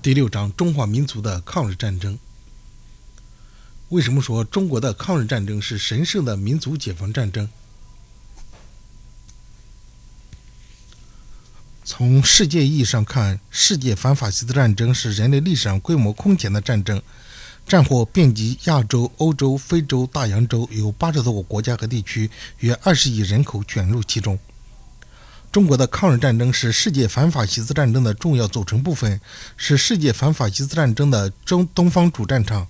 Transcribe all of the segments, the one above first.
第六章：中华民族的抗日战争。为什么说中国的抗日战争是神圣的民族解放战争？从世界意义上看，世界反法西斯战争是人类历史上规模空前的战争，战火遍及亚洲、欧洲、非洲、大洋洲，有八十多个国家和地区，约二十亿人口卷入其中。中国的抗日战争是世界反法西斯战争的重要组成部分，是世界反法西斯战争的中东方主战场。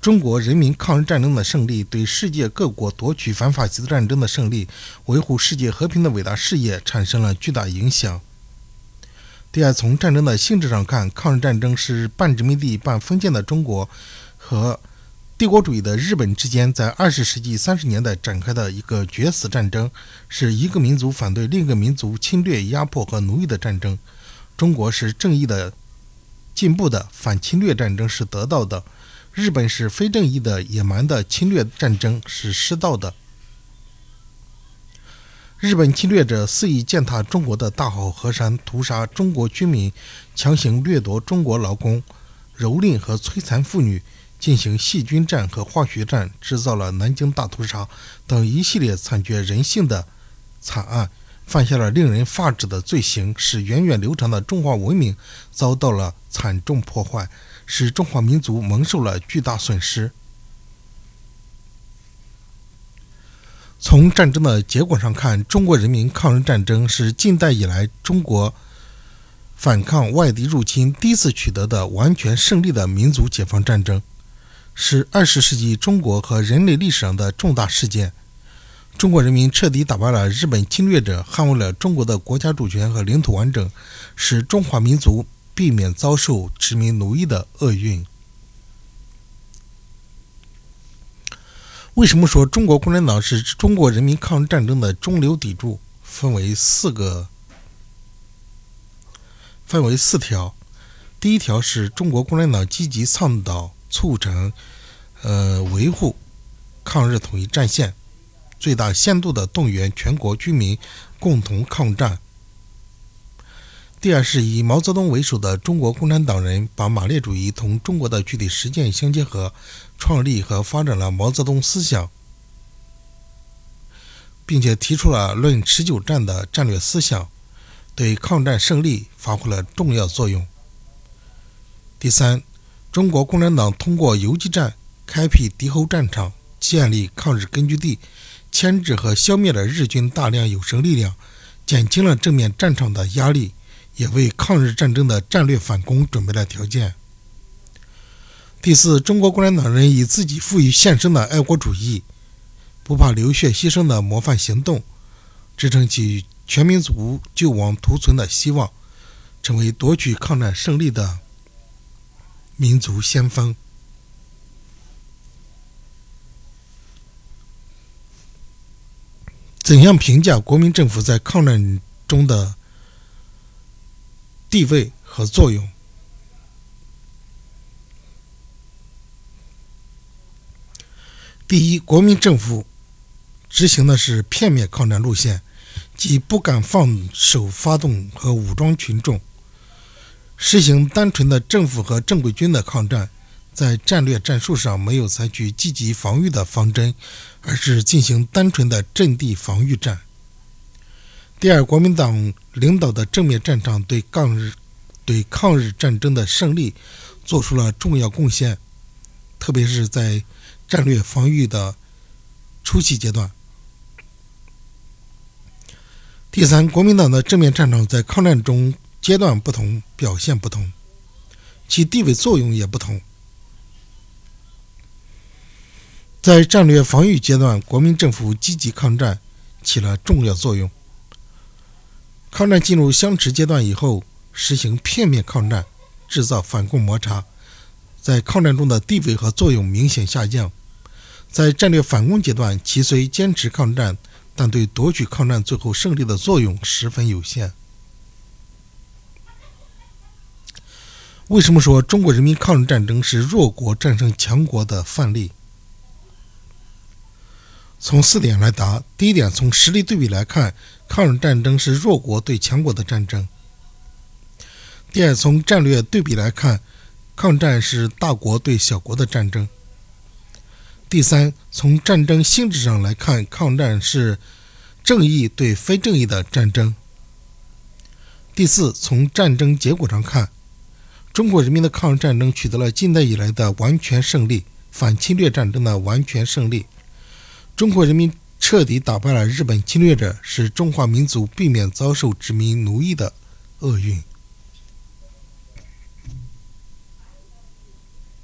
中国人民抗日战争的胜利，对世界各国夺取反法西斯战争的胜利、维护世界和平的伟大事业产生了巨大影响。第二，从战争的性质上看，抗日战争是半殖民地半封建的中国和。帝国主义的日本之间，在二十世纪三十年代展开的一个决死战争，是一个民族反对另一个民族侵略、压迫和奴役的战争。中国是正义的、进步的反侵略战争是得到的；日本是非正义的、野蛮的侵略战争是失道的。日本侵略者肆意践踏中国的大好河山，屠杀中国军民，强行掠夺中国劳工，蹂躏和摧残妇女。进行细菌战和化学战，制造了南京大屠杀等一系列惨绝人性的惨案，犯下了令人发指的罪行，使源远流长的中华文明遭到了惨重破坏，使中华民族蒙受了巨大损失。从战争的结果上看，中国人民抗日战争是近代以来中国反抗外敌入侵第一次取得的完全胜利的民族解放战争。是二十世纪中国和人类历史上的重大事件。中国人民彻底打败了日本侵略者，捍卫了中国的国家主权和领土完整，使中华民族避免遭受殖民奴役的厄运。为什么说中国共产党是中国人民抗日战争的中流砥柱？分为四个，分为四条。第一条是中国共产党积极倡导。促成，呃，维护抗日统一战线，最大限度地动员全国军民共同抗战。第二是以毛泽东为首的中国共产党人把马列主义同中国的具体实践相结合，创立和发展了毛泽东思想，并且提出了论持久战的战略思想，对抗战胜利发挥了重要作用。第三。中国共产党通过游击战开辟敌后战场，建立抗日根据地，牵制和消灭了日军大量有生力量，减轻了正面战场的压力，也为抗日战争的战略反攻准备了条件。第四，中国共产党人以自己赋予献身的爱国主义、不怕流血牺牲的模范行动，支撑起全民族救亡图存的希望，成为夺取抗战胜利的。民族先锋，怎样评价国民政府在抗战中的地位和作用？第一，国民政府执行的是片面抗战路线，即不敢放手发动和武装群众。实行单纯的政府和正规军的抗战，在战略战术上没有采取积极防御的方针，而是进行单纯的阵地防御战。第二，国民党领导的正面战场对抗日、对抗日战争的胜利做出了重要贡献，特别是在战略防御的初期阶段。第三，国民党的正面战场在抗战中。阶段不同，表现不同，其地位作用也不同。在战略防御阶段，国民政府积极抗战起了重要作用。抗战进入相持阶段以后，实行片面抗战，制造反共摩擦，在抗战中的地位和作用明显下降。在战略反攻阶段，其虽坚持抗战，但对夺取抗战最后胜利的作用十分有限。为什么说中国人民抗日战争是弱国战胜强国的范例？从四点来答。第一点，从实力对比来看，抗日战争是弱国对强国的战争。第二，从战略对比来看，抗战是大国对小国的战争。第三，从战争性质上来看，抗战是正义对非正义的战争。第四，从战争结果上看，中国人民的抗日战争取得了近代以来的完全胜利，反侵略战争的完全胜利。中国人民彻底打败了日本侵略者，使中华民族避免遭受殖民奴役的厄运。